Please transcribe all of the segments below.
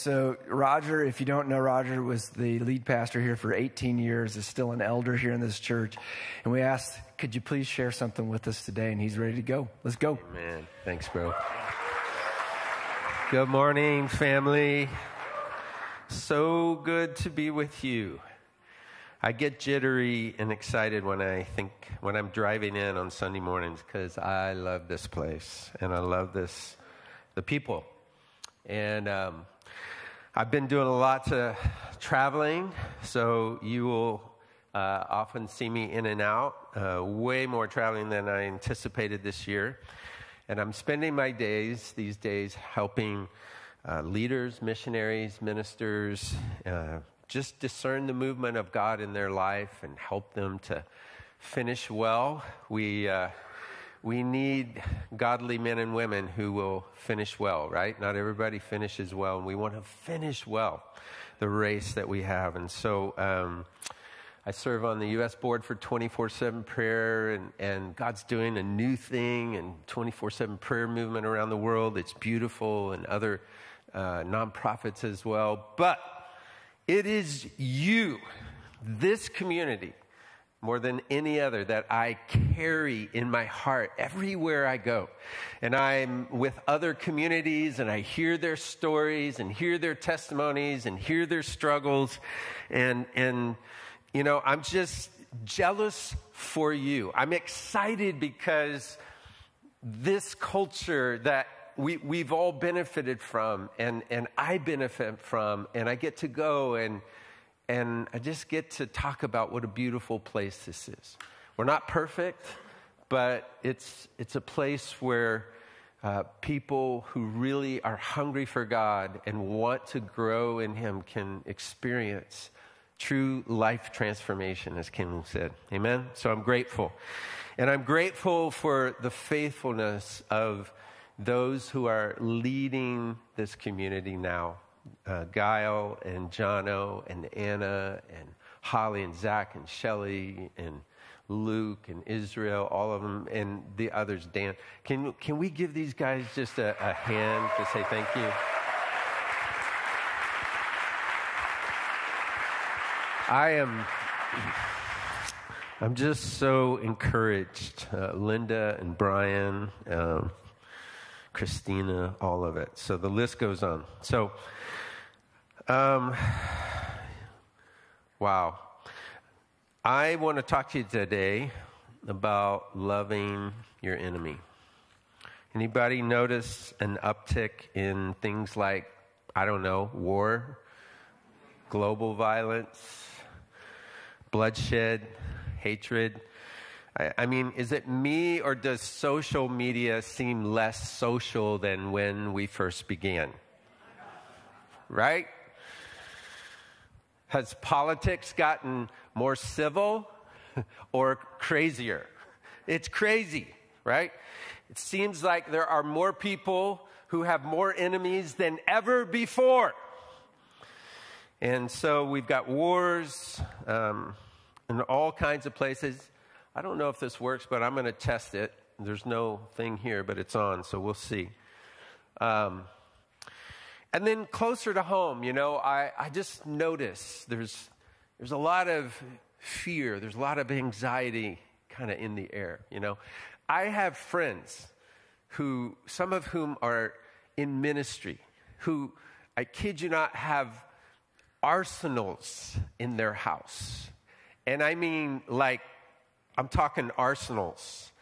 So, Roger, if you don't know, Roger was the lead pastor here for 18 years, is still an elder here in this church. And we asked, could you please share something with us today? And he's ready to go. Let's go. Man, thanks, bro. Good morning, family. So good to be with you. I get jittery and excited when I think, when I'm driving in on Sunday mornings because I love this place and I love this, the people. And, um, I've been doing a lot of traveling, so you will uh, often see me in and out, uh, way more traveling than I anticipated this year. And I'm spending my days, these days, helping uh, leaders, missionaries, ministers, uh, just discern the movement of God in their life and help them to finish well. We uh, we need godly men and women who will finish well, right? Not everybody finishes well, and we want to finish well the race that we have. And so um, I serve on the U.S. board for 24 7 prayer, and, and God's doing a new thing and 24 7 prayer movement around the world. It's beautiful, and other uh, nonprofits as well. But it is you, this community, more than any other that I carry in my heart everywhere I go. And I'm with other communities and I hear their stories and hear their testimonies and hear their struggles. And, and, you know, I'm just jealous for you. I'm excited because this culture that we, we've all benefited from and, and I benefit from, and I get to go and, and I just get to talk about what a beautiful place this is. We're not perfect, but it's, it's a place where uh, people who really are hungry for God and want to grow in Him can experience true life transformation, as Kim said. Amen? So I'm grateful. And I'm grateful for the faithfulness of those who are leading this community now uh, Guile and Jono and Anna and Holly and Zach and Shelly and Luke and Israel, all of them, and the others, Dan. Can, can we give these guys just a, a hand to say thank you? I am. I'm just so encouraged. Uh, Linda and Brian, um, Christina, all of it. So the list goes on. So, um, wow. I want to talk to you today about loving your enemy. Anybody notice an uptick in things like, I don't know, war, global violence, bloodshed, hatred? I, I mean, is it me or does social media seem less social than when we first began? Right? Has politics gotten more civil or crazier? It's crazy, right? It seems like there are more people who have more enemies than ever before. And so we've got wars um, in all kinds of places. I don't know if this works, but I'm going to test it. There's no thing here, but it's on, so we'll see. Um, and then closer to home, you know, I, I just notice there's, there's a lot of fear, there's a lot of anxiety kind of in the air, you know. I have friends who, some of whom are in ministry, who, I kid you not, have arsenals in their house. And I mean, like, I'm talking arsenals.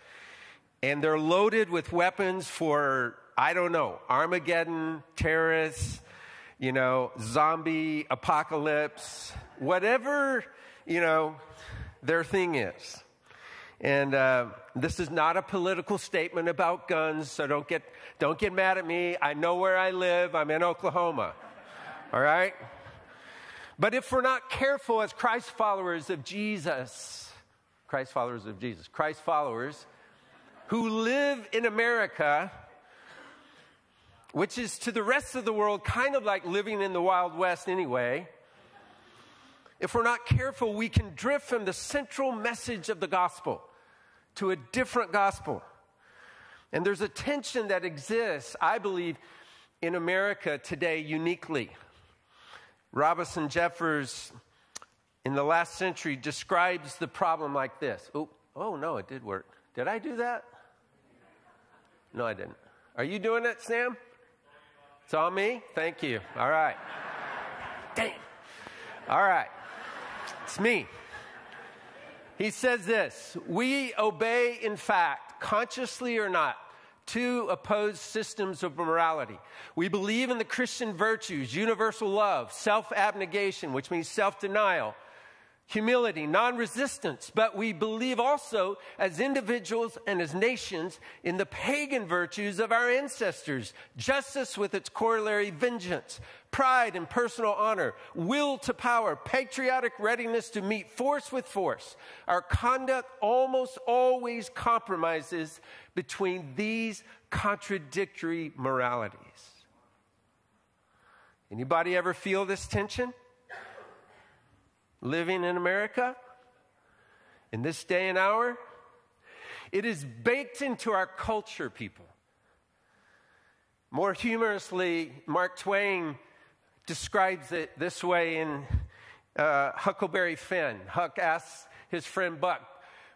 And they're loaded with weapons for I don't know, Armageddon, terrorists, you know, zombie apocalypse, whatever, you know, their thing is. And uh, this is not a political statement about guns, so don't get, don't get mad at me. I know where I live. I'm in Oklahoma. All right? But if we're not careful as Christ followers of Jesus, Christ followers of Jesus, Christ followers who live in America, which is to the rest of the world kind of like living in the Wild West anyway, if we're not careful, we can drift from the central message of the gospel to a different gospel. And there's a tension that exists, I believe, in America today uniquely. Robinson Jeffers, in the last century, describes the problem like this. Oh, oh no, it did work. Did I do that? No, I didn't. Are you doing it, Sam? It's on me? Thank you. All right. Dang. All right. It's me. He says this We obey, in fact, consciously or not, two opposed systems of morality. We believe in the Christian virtues, universal love, self abnegation, which means self denial, humility, non resistance, but we believe also as individuals and as nations in the pagan virtues of our ancestors justice with its corollary vengeance, pride and personal honor, will to power, patriotic readiness to meet force with force. Our conduct almost always compromises between these contradictory moralities. Anybody ever feel this tension? Living in America in this day and hour. It is baked into our culture, people. More humorously, Mark Twain describes it this way in uh, Huckleberry Finn. Huck asks his friend Buck,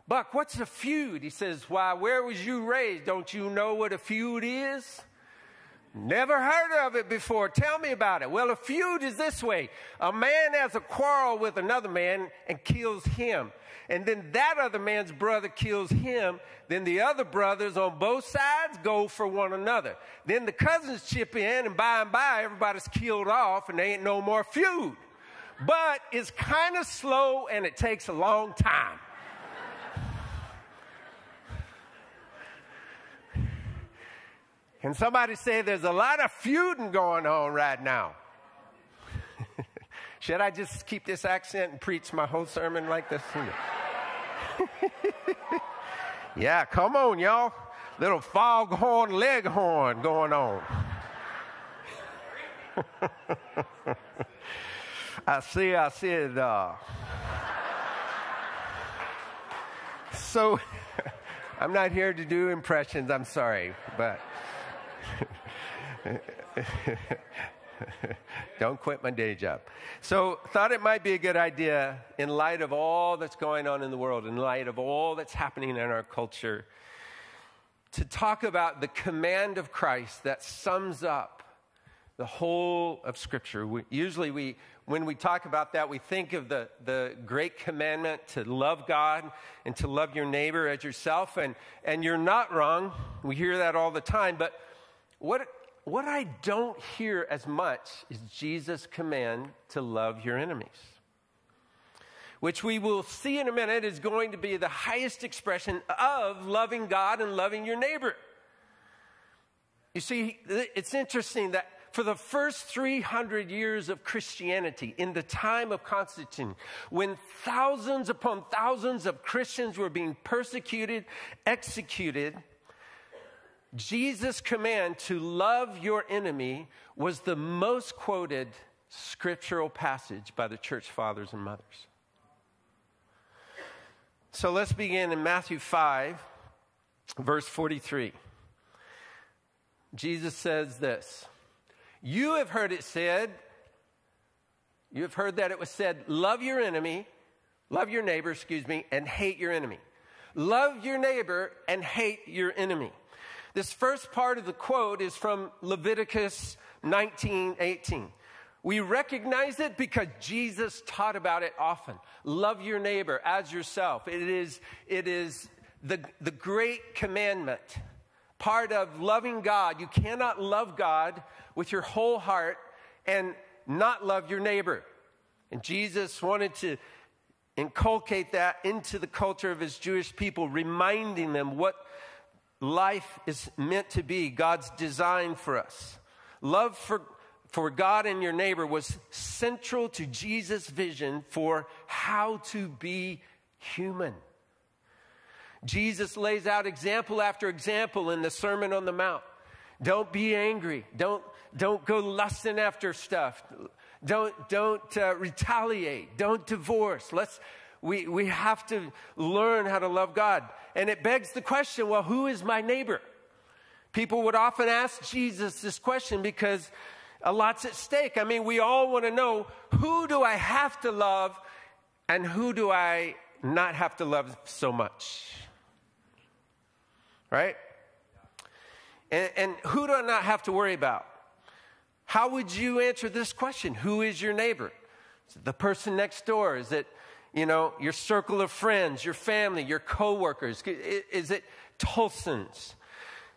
Buck, what's a feud? He says, Why, where was you raised? Don't you know what a feud is? Never heard of it before. Tell me about it. Well, a feud is this way a man has a quarrel with another man and kills him. And then that other man's brother kills him. Then the other brothers on both sides go for one another. Then the cousins chip in, and by and by, everybody's killed off, and there ain't no more feud. But it's kind of slow and it takes a long time. Can somebody say there's a lot of feuding going on right now? Should I just keep this accent and preach my whole sermon like this? yeah, come on, y'all. Little foghorn leghorn going on. I see, I see it. Uh... So, I'm not here to do impressions, I'm sorry, but. Don't quit my day job. So, thought it might be a good idea in light of all that's going on in the world, in light of all that's happening in our culture, to talk about the command of Christ that sums up the whole of Scripture. We, usually, we, when we talk about that, we think of the, the great commandment to love God and to love your neighbor as yourself. And, and you're not wrong. We hear that all the time. But what, what I don't hear as much is Jesus' command to love your enemies, which we will see in a minute is going to be the highest expression of loving God and loving your neighbor. You see, it's interesting that for the first 300 years of Christianity, in the time of Constantine, when thousands upon thousands of Christians were being persecuted, executed, Jesus' command to love your enemy was the most quoted scriptural passage by the church fathers and mothers. So let's begin in Matthew 5, verse 43. Jesus says this You have heard it said, you have heard that it was said, love your enemy, love your neighbor, excuse me, and hate your enemy. Love your neighbor and hate your enemy. This first part of the quote is from Leviticus 19 18. We recognize it because Jesus taught about it often. Love your neighbor as yourself. It is, it is the, the great commandment, part of loving God. You cannot love God with your whole heart and not love your neighbor. And Jesus wanted to inculcate that into the culture of his Jewish people, reminding them what life is meant to be, God's design for us. Love for, for God and your neighbor was central to Jesus' vision for how to be human. Jesus lays out example after example in the Sermon on the Mount. Don't be angry. Don't, don't go lusting after stuff. Don't, don't uh, retaliate. Don't divorce. Let's, we, we have to learn how to love God. And it begs the question well, who is my neighbor? People would often ask Jesus this question because a lot's at stake. I mean, we all want to know who do I have to love and who do I not have to love so much? Right? And, and who do I not have to worry about? How would you answer this question? Who is your neighbor? Is it the person next door? Is it, you know, your circle of friends, your family, your coworkers? Is it Tulsans?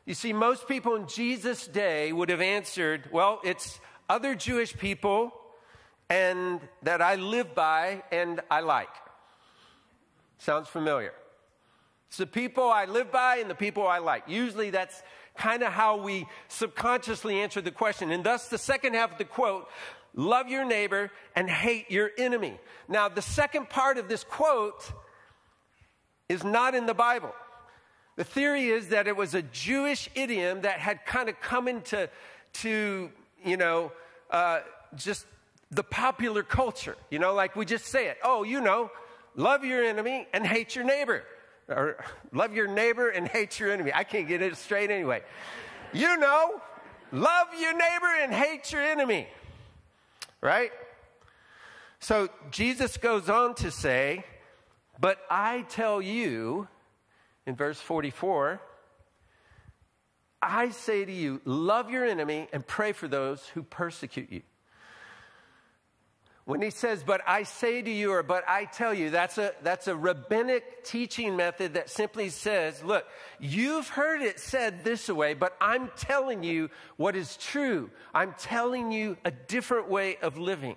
You see, most people in Jesus' day would have answered, well, it's other Jewish people and that I live by and I like. Sounds familiar. It's the people I live by and the people I like. Usually that's kind of how we subconsciously answer the question. And thus, the second half of the quote love your neighbor and hate your enemy. Now, the second part of this quote is not in the Bible. The theory is that it was a Jewish idiom that had kind of come into, to, you know, uh, just the popular culture. You know, like we just say it. Oh, you know, love your enemy and hate your neighbor. Or love your neighbor and hate your enemy. I can't get it straight anyway. You know, love your neighbor and hate your enemy. Right? So Jesus goes on to say, But I tell you, in verse 44, I say to you, love your enemy and pray for those who persecute you. When he says, but I say to you, or but I tell you, that's a, that's a rabbinic teaching method that simply says, look, you've heard it said this way, but I'm telling you what is true. I'm telling you a different way of living.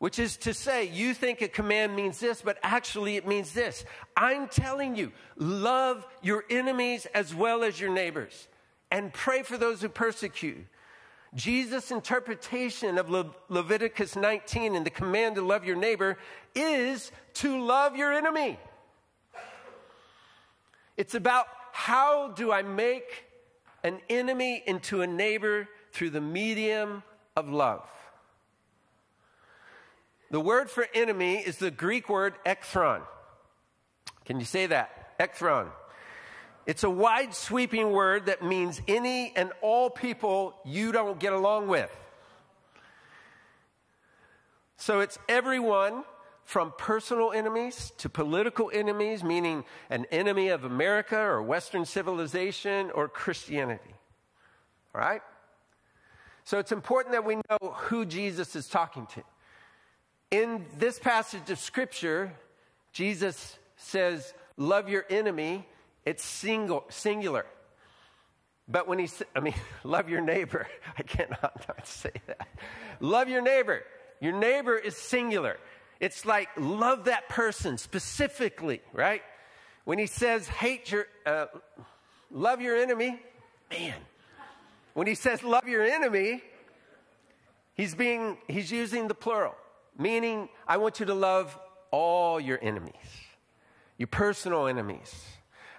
Which is to say, you think a command means this, but actually it means this. I'm telling you, love your enemies as well as your neighbors and pray for those who persecute you. Jesus' interpretation of Le- Leviticus 19 and the command to love your neighbor is to love your enemy. It's about how do I make an enemy into a neighbor through the medium of love. The word for enemy is the Greek word ekthron. Can you say that? Ekthron. It's a wide sweeping word that means any and all people you don't get along with. So it's everyone from personal enemies to political enemies, meaning an enemy of America or Western civilization or Christianity. All right? So it's important that we know who Jesus is talking to. In this passage of scripture, Jesus says, Love your enemy. It's single, singular. But when he, I mean, love your neighbor. I cannot not say that. Love your neighbor. Your neighbor is singular. It's like love that person specifically, right? When he says hate your, uh, love your enemy, man. When he says love your enemy, he's being, he's using the plural meaning I want you to love all your enemies, your personal enemies.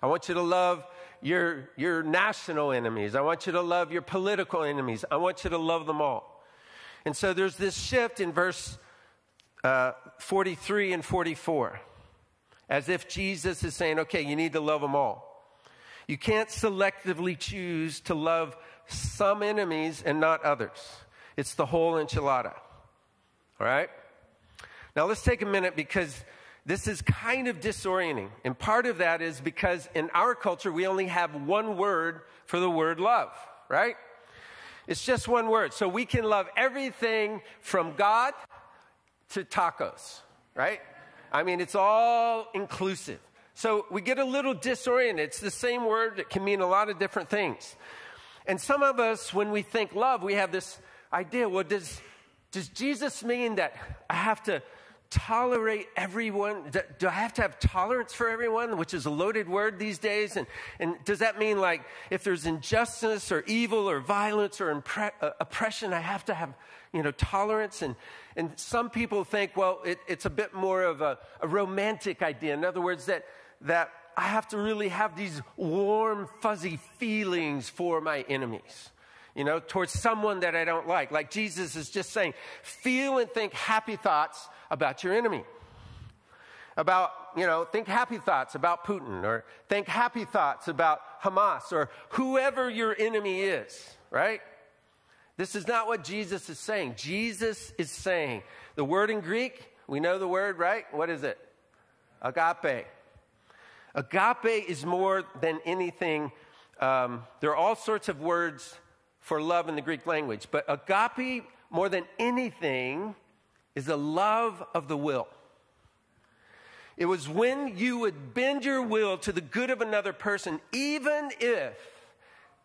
I want you to love your, your national enemies. I want you to love your political enemies. I want you to love them all. And so there's this shift in verse uh, 43 and 44, as if Jesus is saying, okay, you need to love them all. You can't selectively choose to love some enemies and not others. It's the whole enchilada. All right? Now let's take a minute because this is kind of disorienting. And part of that is because in our culture, we only have one word for the word love, right? It's just one word. So we can love everything from God to tacos, right? I mean, it's all inclusive. So we get a little disoriented. It's the same word that can mean a lot of different things. And some of us, when we think love, we have this idea well, does, does Jesus mean that I have to tolerate everyone? Do I have to have tolerance for everyone, which is a loaded word these days? And, and does that mean like if there's injustice or evil or violence or impre- uh, oppression, I have to have, you know, tolerance? And, and some people think, well, it, it's a bit more of a, a romantic idea. In other words, that, that I have to really have these warm, fuzzy feelings for my enemies you know, towards someone that I don't like. Like Jesus is just saying, feel and think happy thoughts about your enemy. About, you know, think happy thoughts about Putin or think happy thoughts about Hamas or whoever your enemy is, right? This is not what Jesus is saying. Jesus is saying, the word in Greek, we know the word, right? What is it? Agape. Agape is more than anything. Um, there are all sorts of words for love in the Greek language, but agape, more than anything, is a love of the will. It was when you would bend your will to the good of another person, even if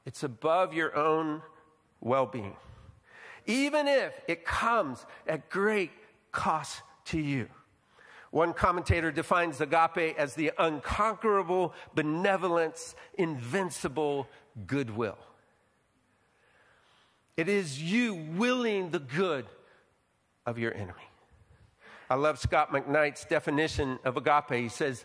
it's above your own well being, even if it comes at great cost to you. One commentator defines agape as the unconquerable benevolence, invincible goodwill. It is you willing the good of your enemy. I love Scot McKnight's definition of agape. He says,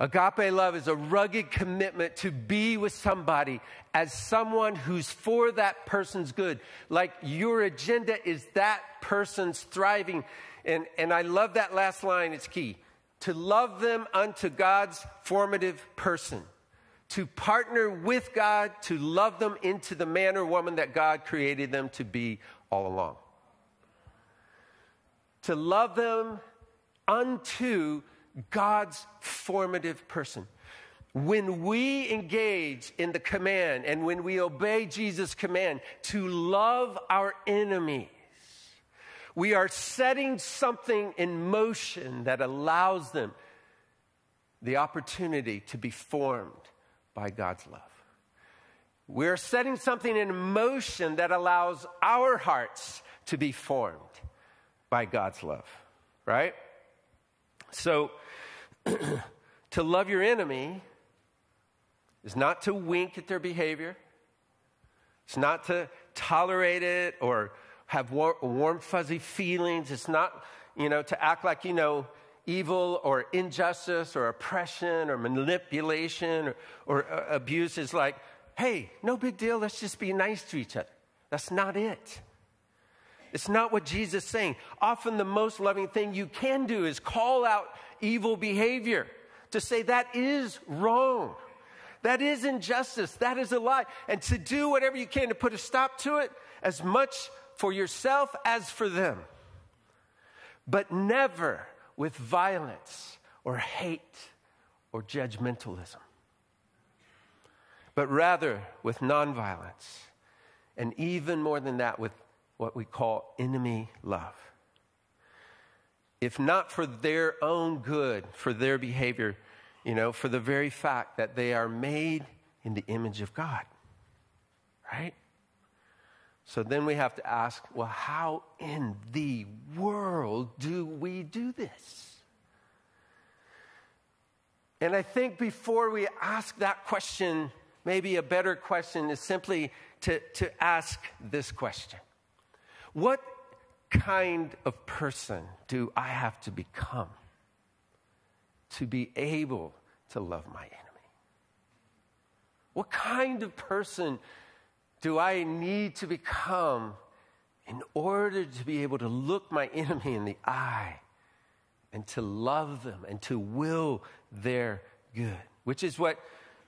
Agape love is a rugged commitment to be with somebody as someone who's for that person's good. Like your agenda is that person's thriving. And, and I love that last line, it's key. To love them unto God's formative person. To partner with God to love them into the man or woman that God created them to be all along. To love them unto God's formative person. When we engage in the command and when we obey Jesus' command to love our enemies, we are setting something in motion that allows them the opportunity to be formed by God's love. We're setting something in motion that allows our hearts to be formed by God's love, right? So, to love your enemy is not to wink at their behavior, it's not to tolerate it or have warm, warm, fuzzy feelings. It's not, you know, to act like you know evil or injustice or oppression or manipulation or, or uh, abuse is like, hey, no big deal, let's just be nice to each other. That's not it. It's not what Jesus is saying. Often the most loving thing you can do is call out evil behavior, to say that is wrong. That is injustice. That is a lie. And to do whatever you can to put a stop to it, as much for yourself as for them. But never with violence or hate or judgmentalism, but rather with nonviolence. And even more than that, with what we call enemy love. If not for their own good, for their behavior, you know, for the very fact that they are made in the image of God. Right? So then we have to ask well, how in the world do we do this? And I think before we ask that question, maybe a better question is simply to, to ask this question what kind of person do I have to become to be able to love my enemy? What kind of person do I need to become in order to be able to look my enemy in the eye and to love them and to will their good? Which is what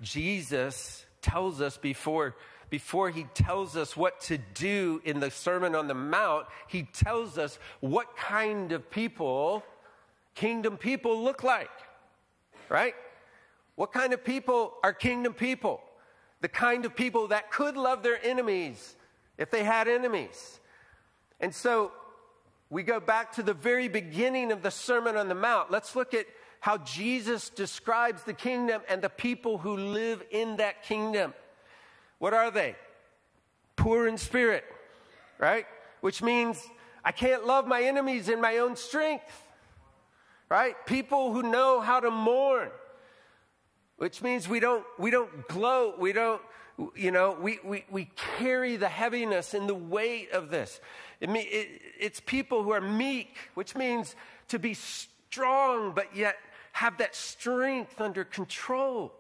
Jesus tells us before before he tells us what to do in the Sermon on the Mount, he tells us what kind of people kingdom people look like, right? What kind of people are kingdom people? The kind of people that could love their enemies if they had enemies. And so we go back to the very beginning of the Sermon on the Mount. Let's look at how Jesus describes the kingdom and the people who live in that kingdom. What are they? Poor in spirit, right? Which means I can't love my enemies in my own strength, right? People who know how to mourn, which means we don't, we don't gloat, we don't, you know, we, we, we carry the heaviness and the weight of this. It, it, it's people who are meek, which means to be strong, but yet have that strength under control.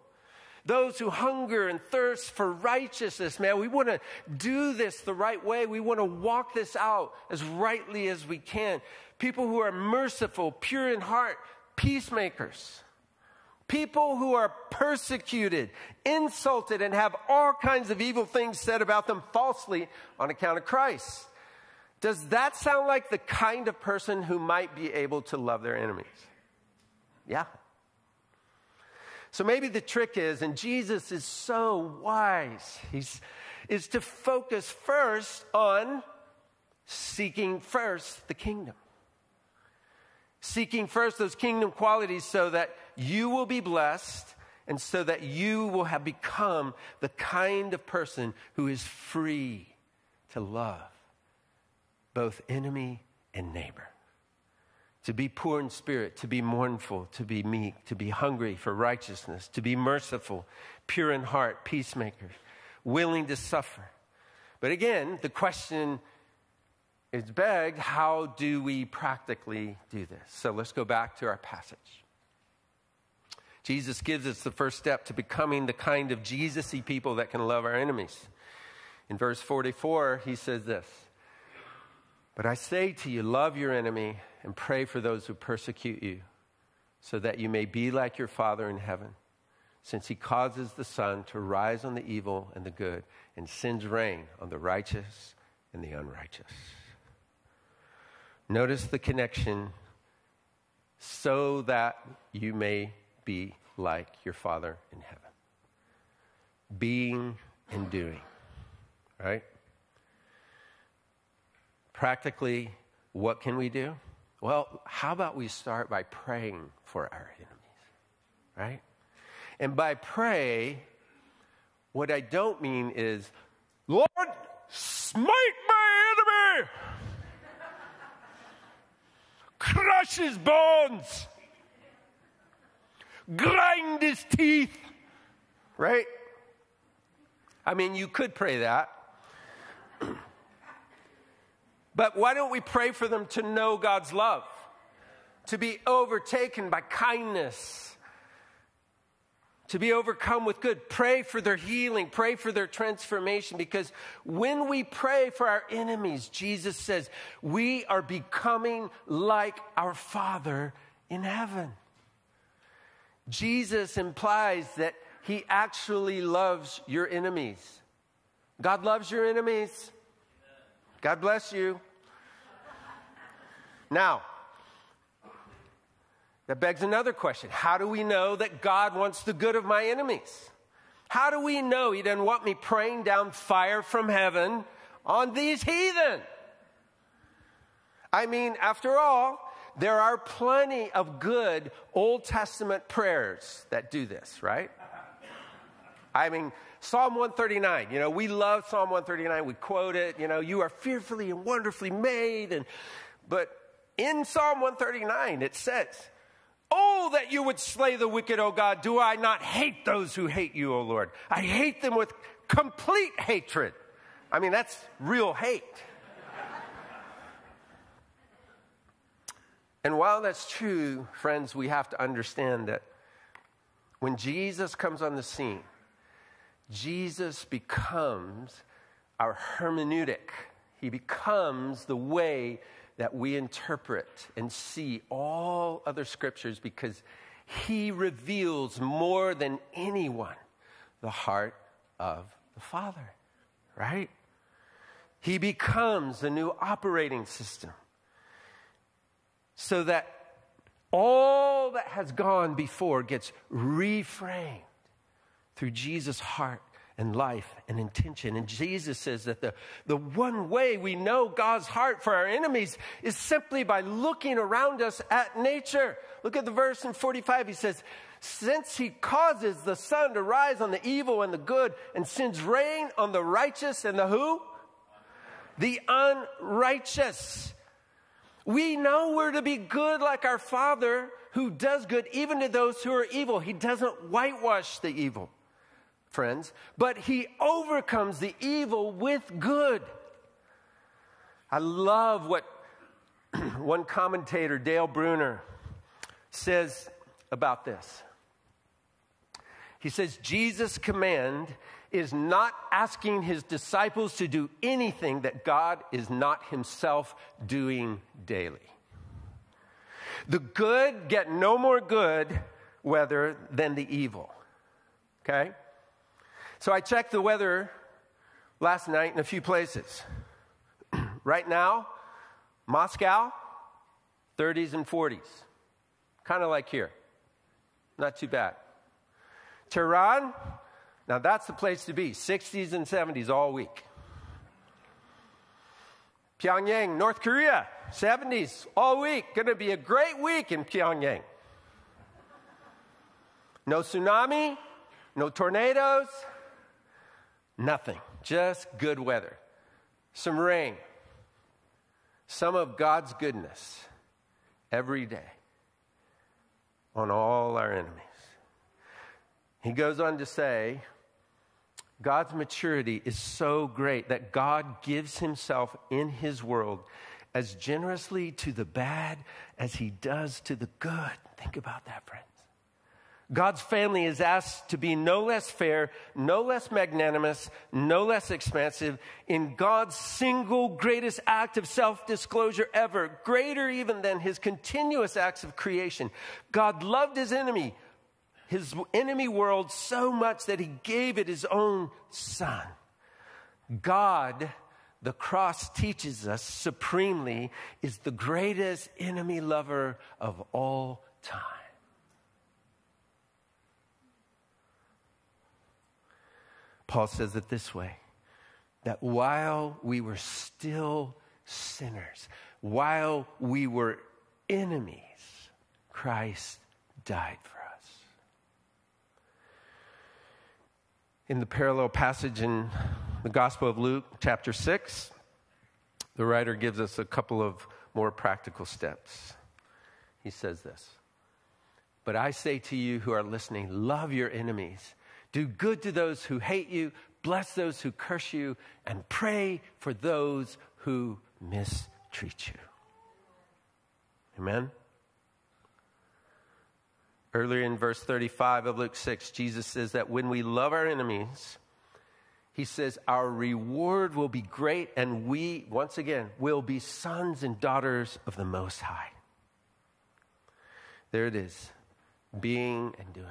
Those who hunger and thirst for righteousness, man, we want to do this the right way. We want to walk this out as rightly as we can. People who are merciful, pure in heart, peacemakers. People who are persecuted, insulted, and have all kinds of evil things said about them falsely on account of Christ. Does that sound like the kind of person who might be able to love their enemies? Yeah. So maybe the trick is, and Jesus is so wise, he's, is to focus first on seeking first the kingdom. Seeking first those kingdom qualities so that you will be blessed and so that you will have become the kind of person who is free to love both enemy and neighbor. To be poor in spirit, to be mournful, to be meek, to be hungry for righteousness, to be merciful, pure in heart, peacemakers, willing to suffer. But again, the question is begged how do we practically do this? So let's go back to our passage. Jesus gives us the first step to becoming the kind of Jesus y people that can love our enemies. In verse 44, he says this But I say to you, love your enemy and pray for those who persecute you, so that you may be like your Father in heaven, since he causes the sun to rise on the evil and the good, and sends rain on the righteous and the unrighteous. Notice the connection so that you may be like your Father in heaven. Being and doing, right? Practically, what can we do? Well, how about we start by praying for our enemies, right? And by pray, what I don't mean is, Lord, smite my enemy! crush his bones, grind his teeth, right? I mean, you could pray that. but why don't we pray for them to know God's love, to be overtaken by kindness? to be overcome with good. Pray for their healing, pray for their transformation, because when we pray for our enemies, Jesus says, we are becoming like our Father in heaven. Jesus implies that he actually loves your enemies. God loves your enemies. God bless you. Now, that begs another question How do we know that God wants the good of my enemies? How do we know He doesn't want me praying down fire from heaven on these heathen? I mean, after all, there are plenty of good Old Testament prayers that do this, right? I mean, Psalm 139, you know, we love Psalm 139. We quote it, you know, you are fearfully and wonderfully made. And, but in Psalm 139, it says, Oh, that you would slay the wicked, O God. Do I not hate those who hate you, O Lord? I hate them with complete hatred. I mean, that's real hate. And while that's true, friends, we have to understand that when Jesus comes on the scene, Jesus becomes our hermeneutic. He becomes the way that we interpret and see all other scriptures because he reveals more than anyone the heart of the Father, right? He becomes the new operating system so that all that has gone before gets reframed through Jesus' heart and life and intention. And Jesus says that the, the one way we know God's heart for our enemies is simply by looking around us at nature. Look at the verse in 45. He says, Since he causes the sun to rise on the evil and the good and sends rain on the righteous and the who? The unrighteous. We know we're to be good like our Father who does good even to those who are evil. He doesn't whitewash the evil friends, but he overcomes the evil with good. I love what one commentator, Dale Bruner, says about this. He says, Jesus' command is not asking his disciples to do anything that God is not himself doing daily. The good get no more good weather than the evil. Okay? So I checked the weather last night in a few places. right now, Moscow, 30s and 40s. Kind of like here. Not too bad. Tehran, now that's the place to be 60s and 70s all week. Pyongyang, North Korea, 70s all week. Going to be a great week in Pyongyang. No tsunami, no tornadoes, nothing. Just good weather. Some rain. Some of God's goodness every day on all our enemies. He goes on to say, God's maturity is so great that God gives himself in his world as generously to the bad as he does to the good. Think about that, friends. God's family is asked to be no less fair, no less magnanimous, no less expansive in God's single greatest act of self disclosure ever, greater even than his continuous acts of creation. God loved his enemy his enemy world so much that he gave it his own son. God, the cross teaches us supremely, is the greatest enemy lover of all time. Paul says it this way that while we were still sinners, while we were enemies, Christ died for in the parallel passage in the Gospel of Luke, chapter 6, the writer gives us a couple of more practical steps. He says this But I say to you who are listening, love your enemies, do good to those who hate you, bless those who curse you, and pray for those who mistreat you. Amen? Earlier in verse 35 of Luke 6, Jesus says that when we love our enemies, he says our reward will be great, and we, once again, will be sons and daughters of the Most High. There it is being and doing.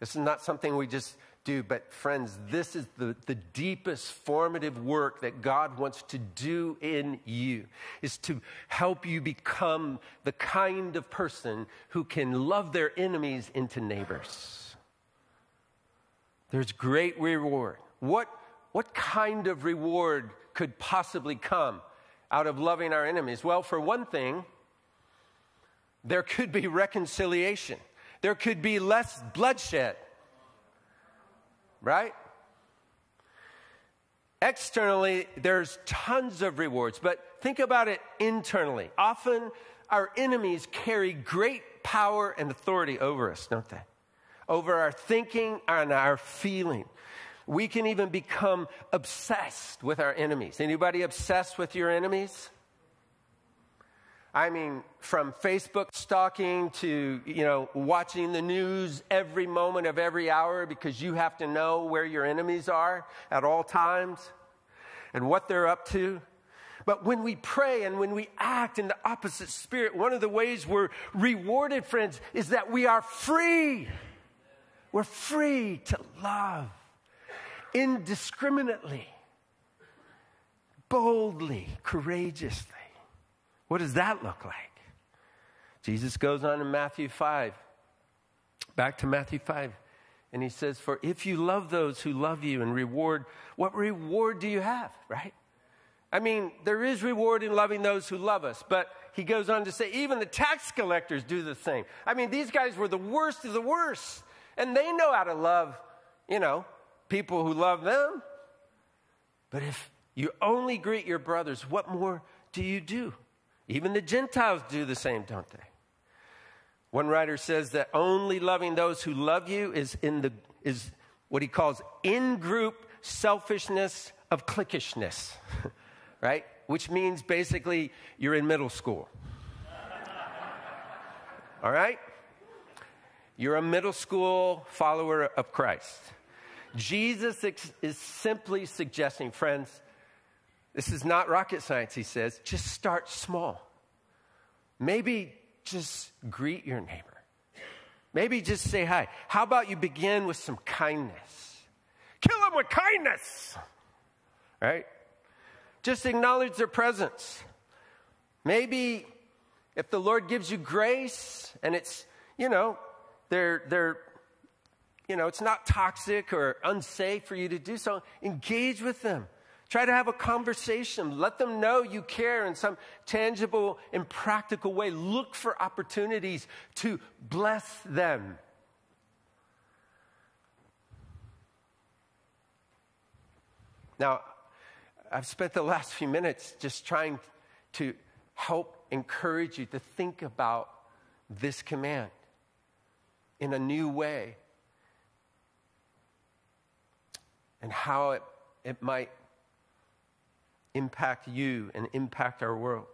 This is not something we just do. But, friends, this is the, the deepest formative work that God wants to do in you, is to help you become the kind of person who can love their enemies into neighbors. There's great reward. What, what kind of reward could possibly come out of loving our enemies? Well, for one thing, there could be reconciliation. There could be less bloodshed right? Externally, there's tons of rewards, but think about it internally. Often, our enemies carry great power and authority over us, don't they? Over our thinking and our feeling. We can even become obsessed with our enemies. Anybody obsessed with your enemies? I mean, from Facebook stalking to, you know, watching the news every moment of every hour because you have to know where your enemies are at all times and what they're up to. But when we pray and when we act in the opposite spirit, one of the ways we're rewarded, friends, is that we are free. We're free to love indiscriminately, boldly, courageously. What does that look like? Jesus goes on in Matthew 5, back to Matthew 5, and he says, For if you love those who love you and reward, what reward do you have, right? I mean, there is reward in loving those who love us, but he goes on to say, even the tax collectors do the same. I mean, these guys were the worst of the worst, and they know how to love, you know, people who love them. But if you only greet your brothers, what more do you do? Even the Gentiles do the same, don't they? One writer says that only loving those who love you is in the is what he calls in-group selfishness of cliquishness, right? Which means basically you're in middle school. All right? You're a middle school follower of Christ. Jesus is simply suggesting, friends, this is not rocket science, he says. Just start small. Maybe just greet your neighbor. Maybe just say hi. How about you begin with some kindness? Kill them with kindness, right? Just acknowledge their presence. Maybe if the Lord gives you grace and it's, you know, they're, they're, you know, it's not toxic or unsafe for you to do so, engage with them. Try to have a conversation. Let them know you care in some tangible and practical way. Look for opportunities to bless them. Now, I've spent the last few minutes just trying to help encourage you to think about this command in a new way and how it, it might impact you and impact our world.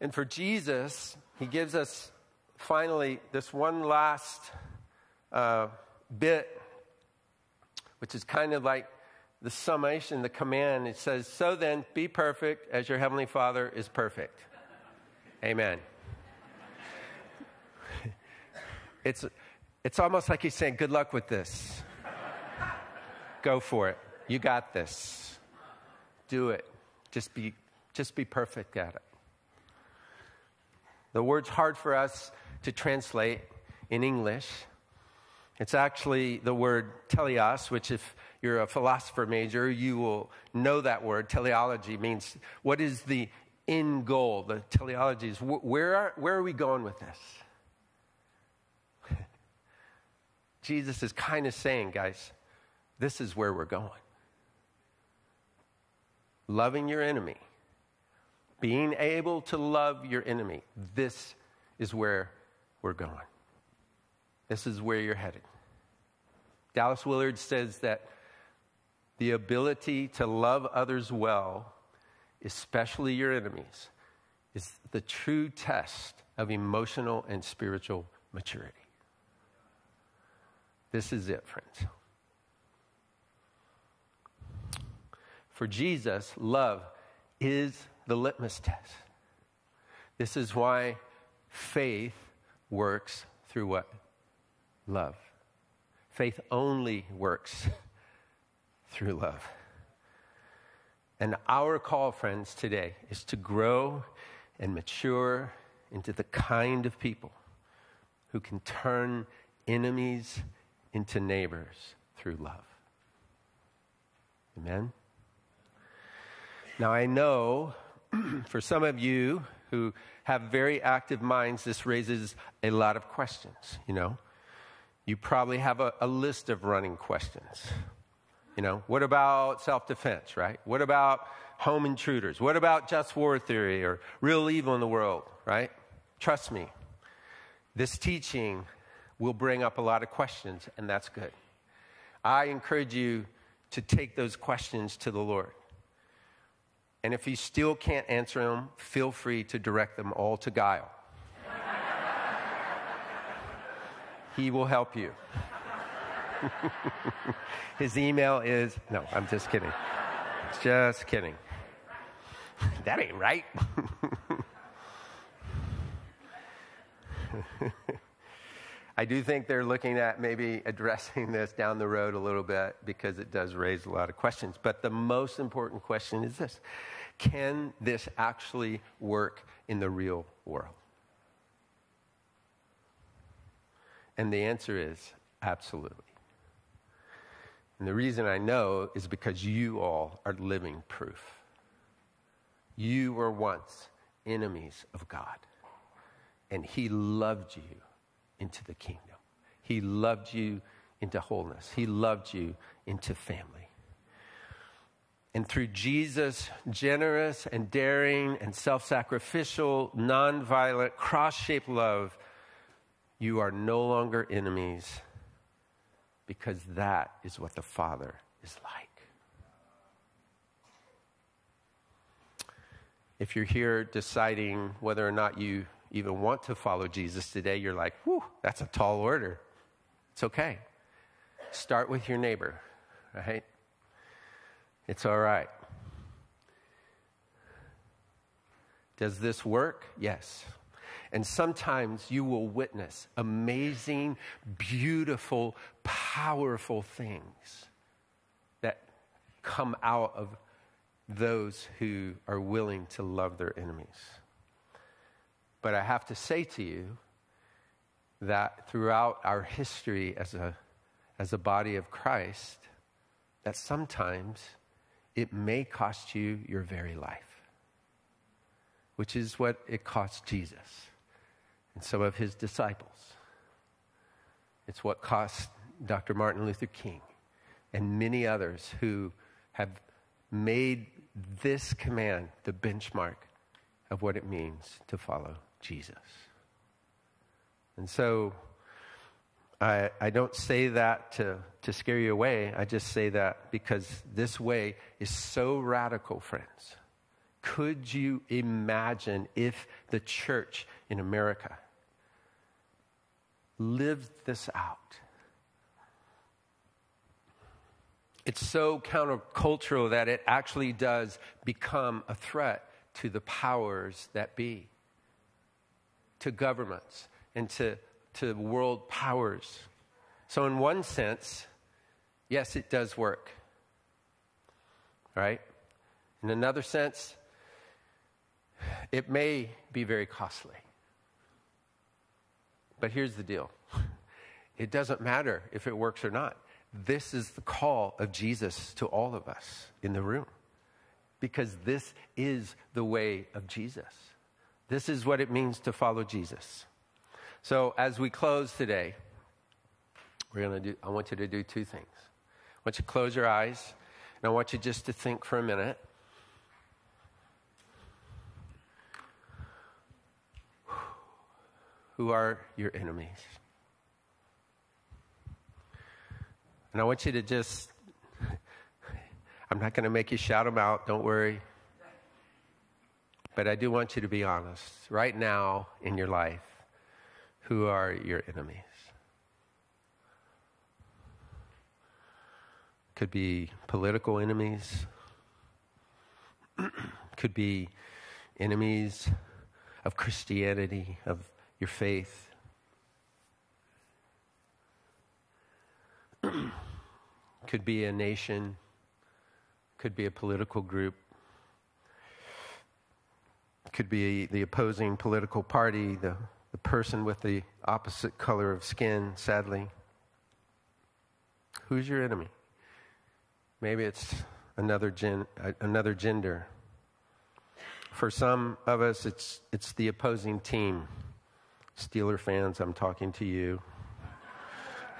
And for Jesus, he gives us finally this one last uh, bit, which is kind of like the summation, the command. It says, So then, be perfect as your heavenly Father is perfect. Amen. it's, it's almost like he's saying, Good luck with this. Go for it. You got this. Do it. Just be, just be perfect at it. The word's hard for us to translate in English. It's actually the word teleos, which, if you're a philosopher major, you will know that word. Teleology means what is the end goal? The teleology is where are, where are we going with this? Jesus is kind of saying, guys, this is where we're going. Loving your enemy, being able to love your enemy, this is where we're going. This is where you're headed. Dallas Willard says that the ability to love others well, especially your enemies, is the true test of emotional and spiritual maturity. This is it, friends. For Jesus, love is the litmus test. This is why faith works through what? Love. Faith only works through love. And our call, friends, today is to grow and mature into the kind of people who can turn enemies into neighbors through love. Amen? Now, I know for some of you who have very active minds, this raises a lot of questions. You know, you probably have a, a list of running questions. You know, what about self defense, right? What about home intruders? What about just war theory or real evil in the world, right? Trust me, this teaching will bring up a lot of questions, and that's good. I encourage you to take those questions to the Lord. And if you still can't answer them, feel free to direct them all to Guile. he will help you. His email is no, I'm just kidding. Just kidding. That ain't right. I do think they're looking at maybe addressing this down the road a little bit because it does raise a lot of questions. But the most important question is this Can this actually work in the real world? And the answer is absolutely. And the reason I know is because you all are living proof. You were once enemies of God, and He loved you into the kingdom. He loved you into wholeness. He loved you into family. And through Jesus' generous and daring and self sacrificial, non-violent, cross shaped love, you are no longer enemies because that is what the Father is like. If you're here deciding whether or not you even want to follow Jesus today, you're like, whew, that's a tall order. It's okay. Start with your neighbor, right? It's all right. Does this work? Yes. And sometimes you will witness amazing, beautiful, powerful things that come out of those who are willing to love their enemies. But I have to say to you that throughout our history as a, as a body of Christ, that sometimes it may cost you your very life, which is what it cost Jesus and some of his disciples. It's what cost Dr. Martin Luther King and many others who have made this command the benchmark of what it means to follow Jesus. And so I, I don't say that to, to scare you away. I just say that because this way is so radical, friends. Could you imagine if the church in America lived this out? It's so countercultural that it actually does become a threat to the powers that be, to governments, and to, to world powers. So, in one sense, yes, it does work. Right? In another sense, it may be very costly. But here's the deal it doesn't matter if it works or not. This is the call of Jesus to all of us in the room because this is the way of Jesus. This is what it means to follow Jesus. So, as we close today, we're going to do, I want you to do two things. I want you to close your eyes, and I want you just to think for a minute. Who are your enemies? And I want you to just, I'm not going to make you shout them out, don't worry. But I do want you to be honest. Right now in your life, who are your enemies? Could be political enemies, could be enemies of Christianity, of your faith. could be a nation, could be a political group, could be the opposing political party, the, the person with the opposite color of skin, sadly. Who's your enemy? Maybe it's another, gen, uh, another gender. For some of us, it's, it's the opposing team. Steeler fans, I'm talking to you.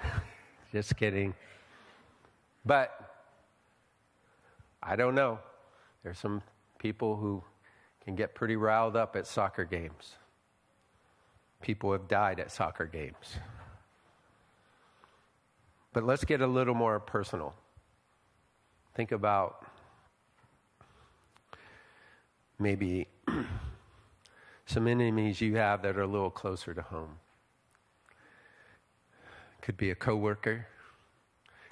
Just kidding. But I don't know. There's some people who can get pretty riled up at soccer games. People have died at soccer games. But let's get a little more personal. Think about maybe some enemies you have that are a little closer to home. Could be a coworker,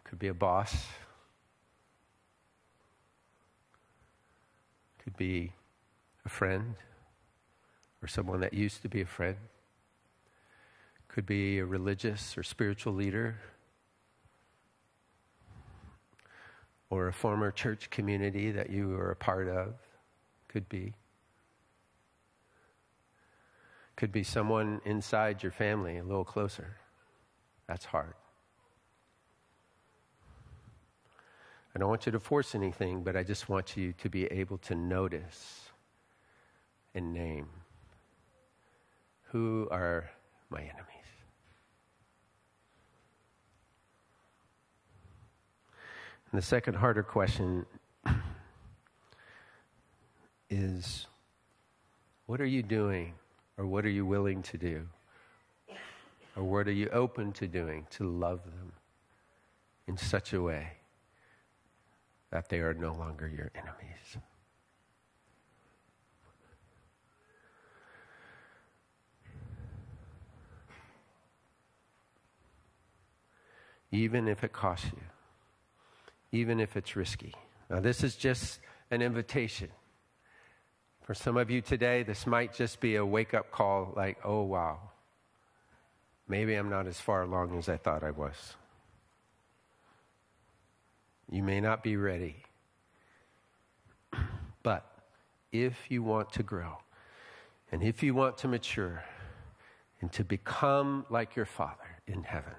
could be a boss, could be a friend or someone that used to be a friend, could be a religious or spiritual leader or a former church community that you were a part of, could be. Could be someone inside your family, a little closer. That's hard. I don't want you to force anything, but I just want you to be able to notice and name who are my enemies. And the second harder question is what are you doing or what are you willing to do? Or what are you open to doing to love them in such a way that they are no longer your enemies? Even if it costs you even if it's risky. Now, this is just an invitation For some of you today, this might just be a wake up call like, oh, wow, maybe I'm not as far along as I thought I was. You may not be ready. But if you want to grow, and if you want to mature, and to become like your Father in heaven,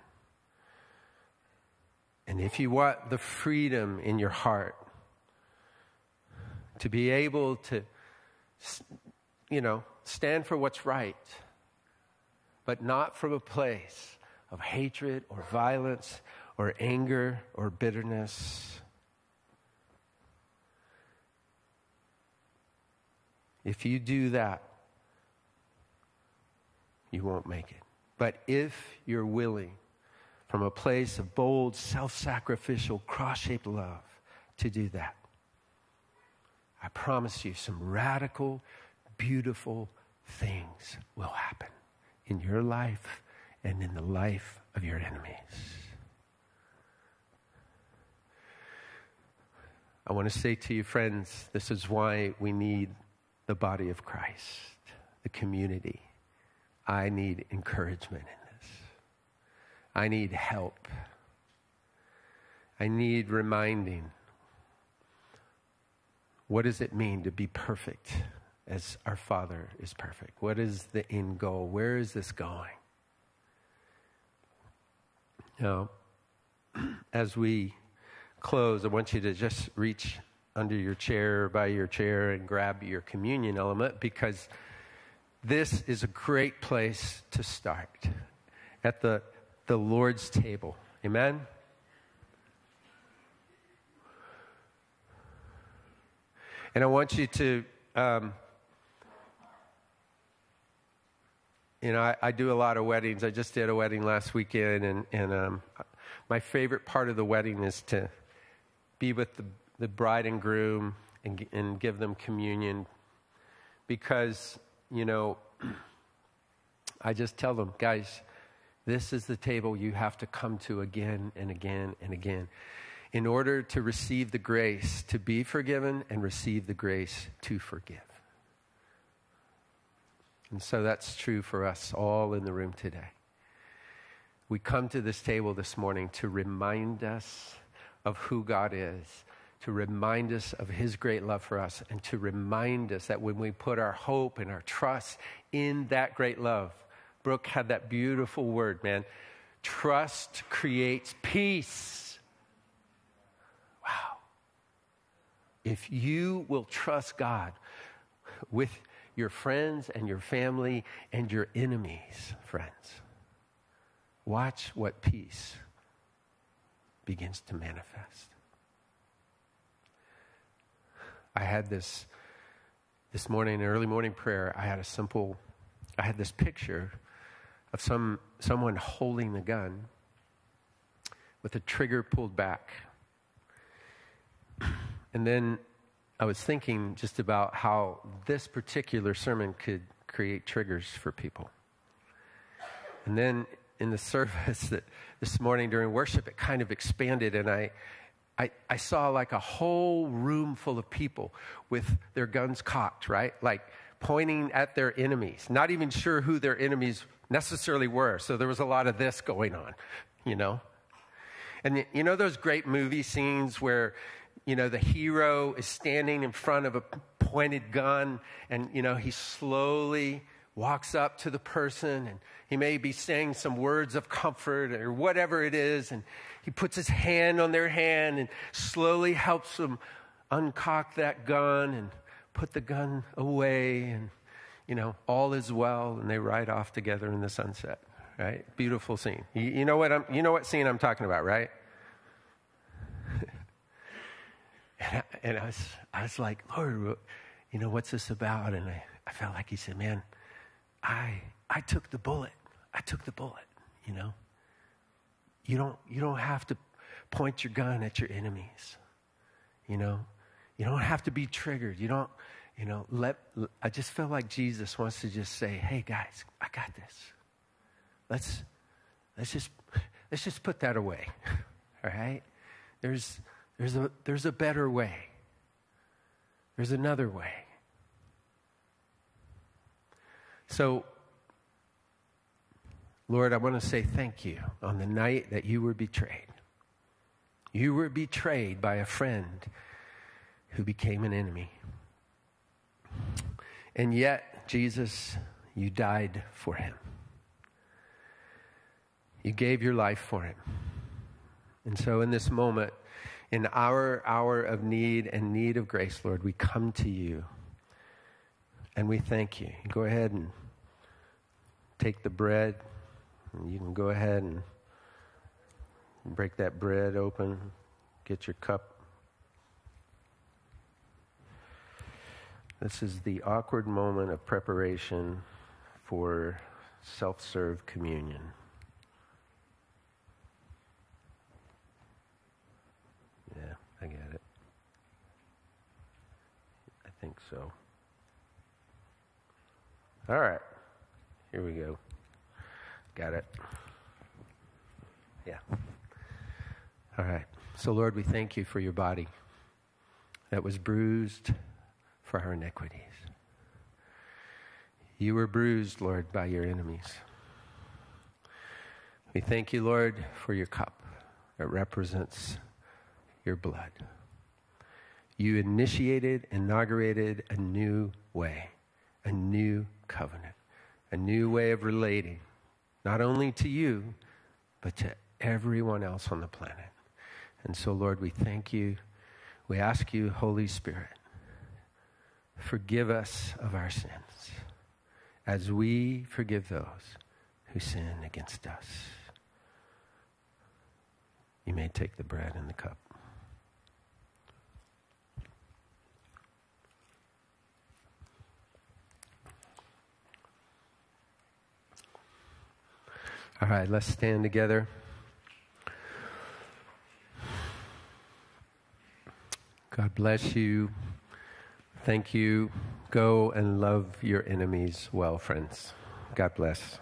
and if you want the freedom in your heart to be able to, you know, stand for what's right, but not from a place of hatred or violence or anger or bitterness. If you do that, you won't make it. But if you're willing, from a place of bold, self sacrificial, cross shaped love, to do that, I promise you some radical, beautiful things will happen in your life and in the life of your enemies. I want to say to you, friends, this is why we need the body of Christ, the community. I need encouragement. I need help. I need reminding. What does it mean to be perfect as our Father is perfect? What is the end goal? Where is this going? Now, as we close, I want you to just reach under your chair by your chair and grab your communion element because this is a great place to start at the, the Lord's table. Amen? And I want you to, um, you know, I, I, do a lot of weddings. I just did a wedding last weekend, and, and um, my favorite part of the wedding is to be with the, the bride and groom and, and give them communion because you know, I just tell them, guys, this is the table you have to come to again and again and again in order to receive the grace to be forgiven and receive the grace to forgive. And so that's true for us all in the room today. We come to this table this morning to remind us of who God is to remind us of his great love for us and to remind us that when we put our hope and our trust in that great love, Brooke had that beautiful word, man. Trust creates peace. Wow. If you will trust God with your friends and your family and your enemies, friends, watch what peace begins to manifest. I had this this morning, in early morning prayer, I had a simple, I had this picture of some someone holding a gun with the trigger pulled back. And then I was thinking just about how this particular sermon could create triggers for people. And then in the service that this morning during worship, it kind of expanded, and I I, I saw like a whole room full of people with their guns cocked, right? Like pointing at their enemies, not even sure who their enemies necessarily were. So there was a lot of this going on, you know? And you know those great movie scenes where, you know, the hero is standing in front of a pointed gun and, you know, he slowly walks up to the person and he may be saying some words of comfort or whatever it is. And he puts his hand on their hand and slowly helps them uncock that gun and put the gun away and you know all is well and they ride off together in the sunset right? Beautiful scene. You, you know what i'm you know what scene i'm talking about right? And, I, and I, was i was like lord you know what's this about? And I, I felt like he said man i i took the bullet. I took the bullet you know? You don't, you don't have to point your gun at your enemies. You know, you don't have to be triggered. You don't, you know, let, I just feel like Jesus wants to just say, hey guys, I got this. Let's, let's just, let's just put that away. All right? There's, there's a, there's a better way. There's another way. So, Lord, I want to say thank you on the night that you were betrayed. You were betrayed by a friend who became an enemy. And yet, Jesus, you died for him. You gave your life for him. And so, in this moment, in our hour of need and need of grace, Lord, we come to you and we thank you. Go ahead and take the bread. And you can go ahead and break that bread open, get your cup. This is the awkward moment of preparation for self serve communion. Yeah, I get it. I think so. All right. Here we go. Got it. Yeah. All right. So, Lord, we thank you for your body that was bruised for our iniquities. You were bruised, Lord, by your enemies. We thank you, Lord, for your cup It represents your blood. You initiated, inaugurated a new way, a new covenant, a new way of relating, not only to you, but to everyone else on the planet. And so, Lord, we thank you. We ask you, Holy Spirit, forgive us of our sins as we forgive those who sin against us. You may take the bread and the cup. All right, let's stand together. God bless you. Thank you. Go and love your enemies well, friends. God bless.